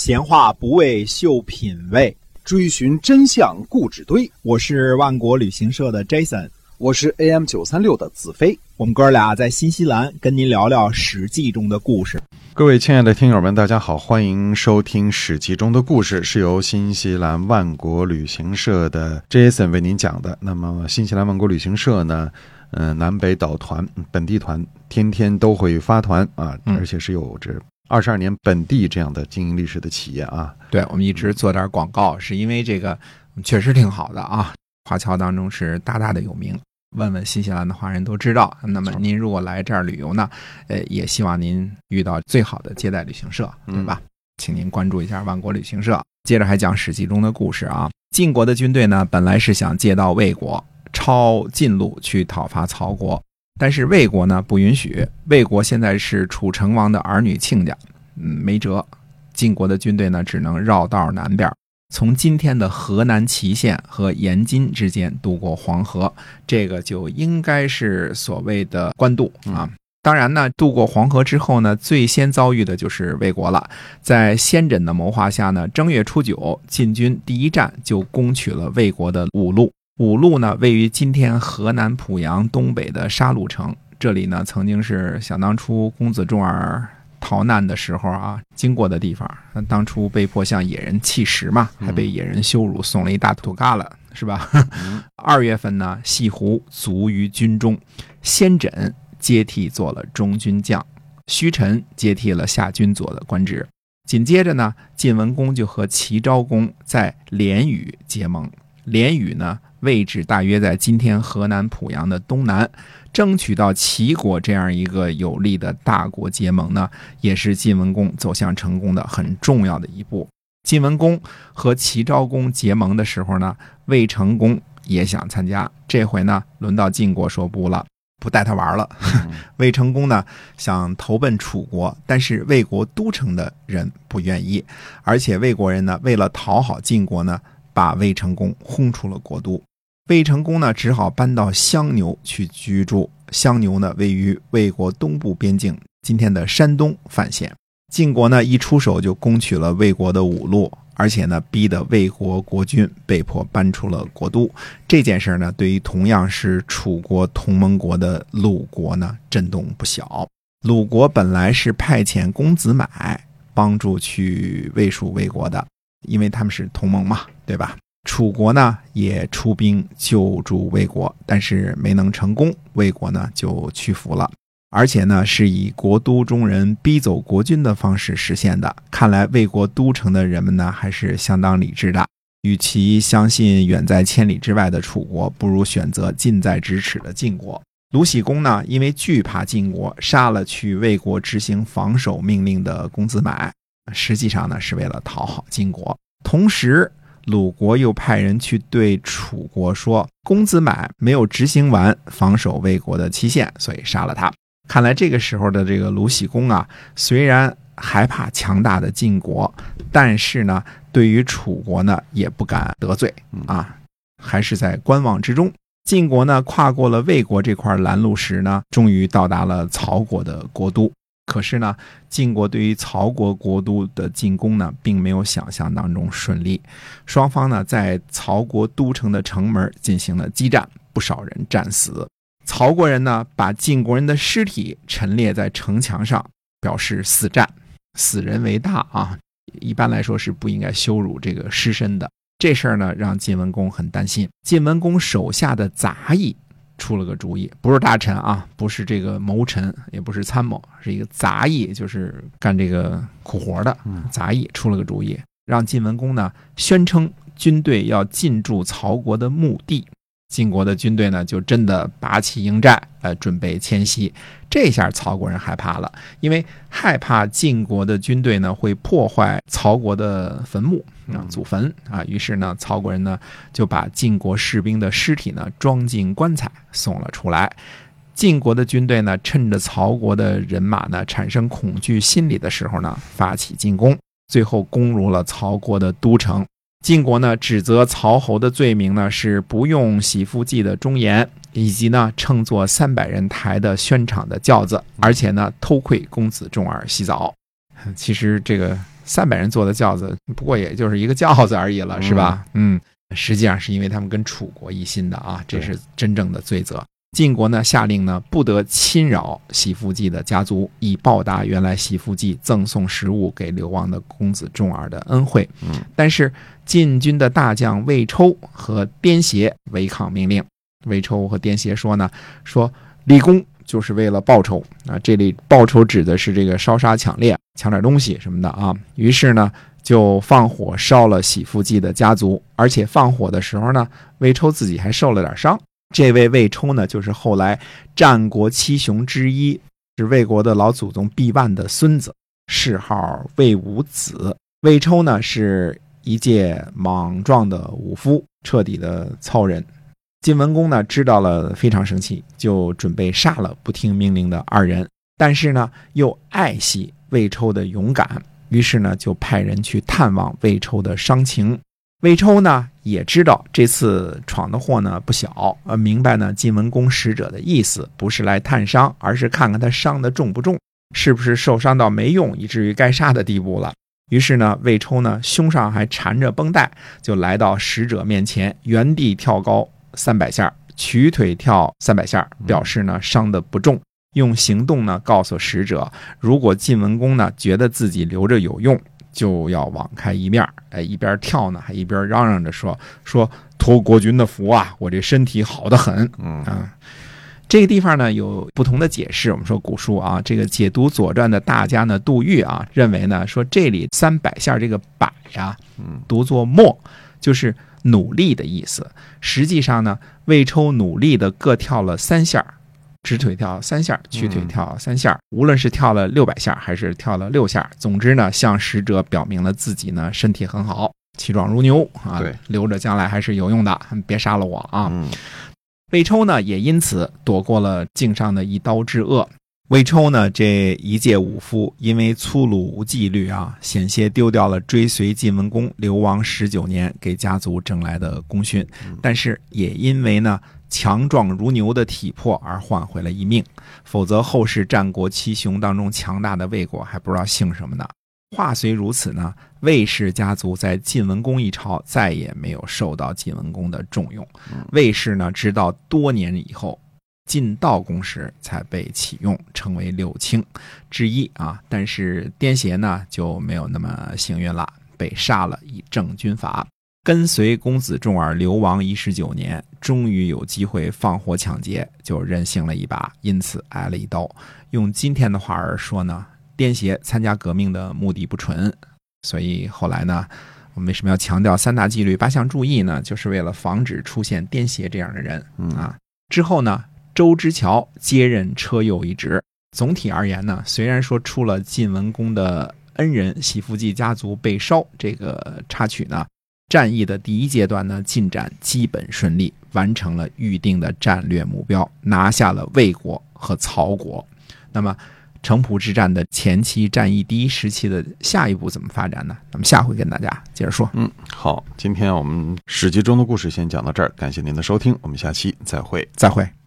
闲话不为秀品味，追寻真相故纸堆。我是万国旅行社的 Jason，我是 AM 九三六的子飞。我们哥俩在新西兰跟您聊聊《史记》中的故事。各位亲爱的听友们，大家好，欢迎收听《史记》中的故事，是由新西兰万国旅行社的 Jason 为您讲的。那么，新西兰万国旅行社呢，呃，南北岛团、本地团，天天都会发团啊，而且是有着。二十二年本地这样的经营历史的企业啊，对我们一直做点广告，是因为这个确实挺好的啊。华侨当中是大大的有名，问问新西兰的华人都知道。那么您如果来这儿旅游呢，呃，也希望您遇到最好的接待旅行社，对吧？请您关注一下万国旅行社。接着还讲史记中的故事啊。晋国的军队呢，本来是想借道魏国，抄晋路去讨伐曹国。但是魏国呢不允许，魏国现在是楚成王的儿女亲家，嗯，没辙。晋国的军队呢只能绕道南边，从今天的河南淇县和延津之间渡过黄河，这个就应该是所谓的官渡啊。当然呢，渡过黄河之后呢，最先遭遇的就是魏国了。在先轸的谋划下呢，正月初九，晋军第一战就攻取了魏国的五路。五路呢，位于今天河南濮阳东北的沙鹿城。这里呢，曾经是想当初公子重耳逃难的时候啊，经过的地方。当初被迫向野人弃食嘛，还被野人羞辱，送了一大土疙瘩，是吧？二月份呢，西湖卒于军中，先轸接替做了中军将，虚臣接替了下军佐的官职。紧接着呢，晋文公就和齐昭公在连屿结盟。连羽呢？位置大约在今天河南濮阳的东南，争取到齐国这样一个有力的大国结盟呢，也是晋文公走向成功的很重要的一步。晋文公和齐昭公结盟的时候呢，魏成功也想参加，这回呢，轮到晋国说不了，不带他玩了。魏成功呢，想投奔楚国，但是魏国都城的人不愿意，而且魏国人呢，为了讨好晋国呢，把魏成功轰出了国都。魏成功呢，只好搬到襄牛去居住。襄牛呢，位于魏国东部边境，今天的山东范县。晋国呢，一出手就攻取了魏国的五路，而且呢，逼得魏国国君被迫搬出了国都。这件事呢，对于同样是楚国同盟国的鲁国呢，震动不小。鲁国本来是派遣公子买帮助去魏蜀魏国的，因为他们是同盟嘛，对吧？楚国呢也出兵救助魏国，但是没能成功，魏国呢就屈服了，而且呢是以国都中人逼走国君的方式实现的。看来魏国都城的人们呢还是相当理智的，与其相信远在千里之外的楚国，不如选择近在咫尺的晋国。鲁僖公呢因为惧怕晋国，杀了去魏国执行防守命令的公子买，实际上呢是为了讨好晋国，同时。鲁国又派人去对楚国说：“公子买没有执行完防守魏国的期限，所以杀了他。”看来这个时候的这个鲁僖公啊，虽然害怕强大的晋国，但是呢，对于楚国呢，也不敢得罪啊，还是在观望之中。晋国呢，跨过了魏国这块拦路石呢，终于到达了曹国的国都。可是呢，晋国对于曹国国都的进攻呢，并没有想象当中顺利。双方呢，在曹国都城的城门进行了激战，不少人战死。曹国人呢，把晋国人的尸体陈列在城墙上，表示死战，死人为大啊。一般来说是不应该羞辱这个尸身的。这事儿呢，让晋文公很担心。晋文公手下的杂役。出了个主意，不是大臣啊，不是这个谋臣，也不是参谋，是一个杂役，就是干这个苦活的杂役。出了个主意，让晋文公呢宣称军队要进驻曹国的墓地。晋国的军队呢，就真的拔起营寨，呃，准备迁徙。这下曹国人害怕了，因为害怕晋国的军队呢会破坏曹国的坟墓啊，祖坟啊。于是呢，曹国人呢就把晋国士兵的尸体呢装进棺材送了出来。晋国的军队呢，趁着曹国的人马呢产生恐惧心理的时候呢，发起进攻，最后攻入了曹国的都城。晋国呢指责曹侯的罪名呢是不用洗肤剂的忠言，以及呢乘坐三百人抬的宣场的轿子，而且呢偷窥公子重耳洗澡。其实这个三百人坐的轿子，不过也就是一个轿子而已了，是吧？嗯，实际上是因为他们跟楚国一心的啊，这是真正的罪责。晋国呢下令呢不得侵扰喜福记的家族，以报答原来喜福记赠送食物给流亡的公子重耳的恩惠。嗯，但是晋军的大将魏抽和颠邪违抗命令。魏抽和颠邪说呢，说立功就是为了报仇啊，这里报仇指的是这个烧杀抢掠，抢点东西什么的啊。于是呢就放火烧了喜福记的家族，而且放火的时候呢，魏抽自己还受了点伤。这位魏抽呢，就是后来战国七雄之一，是魏国的老祖宗毕万的孙子，谥号魏武子。魏抽呢，是一介莽撞的武夫，彻底的糙人。晋文公呢，知道了非常生气，就准备杀了不听命令的二人。但是呢，又爱惜魏抽的勇敢，于是呢，就派人去探望魏抽的伤情。魏抽呢也知道这次闯的祸呢不小，呃，明白呢晋文公使者的意思，不是来探伤，而是看看他伤的重不重，是不是受伤到没用，以至于该杀的地步了。于是呢，魏抽呢胸上还缠着绷带，就来到使者面前，原地跳高三百下，曲腿跳三百下，表示呢伤的不重，用行动呢告诉使者，如果晋文公呢觉得自己留着有用。就要网开一面哎，一边跳呢，还一边嚷嚷着说：“说托国君的福啊，我这身体好得很。”嗯啊，这个地方呢有不同的解释。我们说古书啊，这个解读《左传》的大家呢，杜预啊，认为呢说这里三百下这个百呀，嗯，读作默，就是努力的意思。实际上呢，魏抽努力的各跳了三下。直腿跳三下，曲腿跳三下。无论是跳了六百下，还是跳了六下，总之呢，向使者表明了自己呢身体很好，气壮如牛啊，对，留着将来还是有用的，别杀了我啊！嗯，魏抽呢也因此躲过了颈上的一刀之恶。魏抽呢这一介武夫，因为粗鲁无纪律啊，险些丢掉了追随晋文公流亡十九年给家族挣来的功勋，但是也因为呢。强壮如牛的体魄而换回了一命，否则后世战国七雄当中强大的魏国还不知道姓什么呢。话虽如此呢，魏氏家族在晋文公一朝再也没有受到晋文公的重用。魏氏呢，直到多年以后晋悼公时才被启用，成为六卿之一啊。但是颠邪呢就没有那么幸运了，被杀了以正军法。跟随公子重耳流亡一十九年，终于有机会放火抢劫，就任性了一把，因此挨了一刀。用今天的话儿说呢，癫痫参加革命的目的不纯，所以后来呢，我们为什么要强调三大纪律八项注意呢？就是为了防止出现癫痫这样的人啊。之后呢，周之乔接任车右一职。总体而言呢，虽然说出了晋文公的恩人喜福记家族被烧这个插曲呢。战役的第一阶段呢，进展基本顺利，完成了预定的战略目标，拿下了魏国和曹国。那么，城濮之战的前期战役第一时期的下一步怎么发展呢？咱们下回跟大家接着说。嗯，好，今天我们史记中的故事先讲到这儿，感谢您的收听，我们下期再会。再会。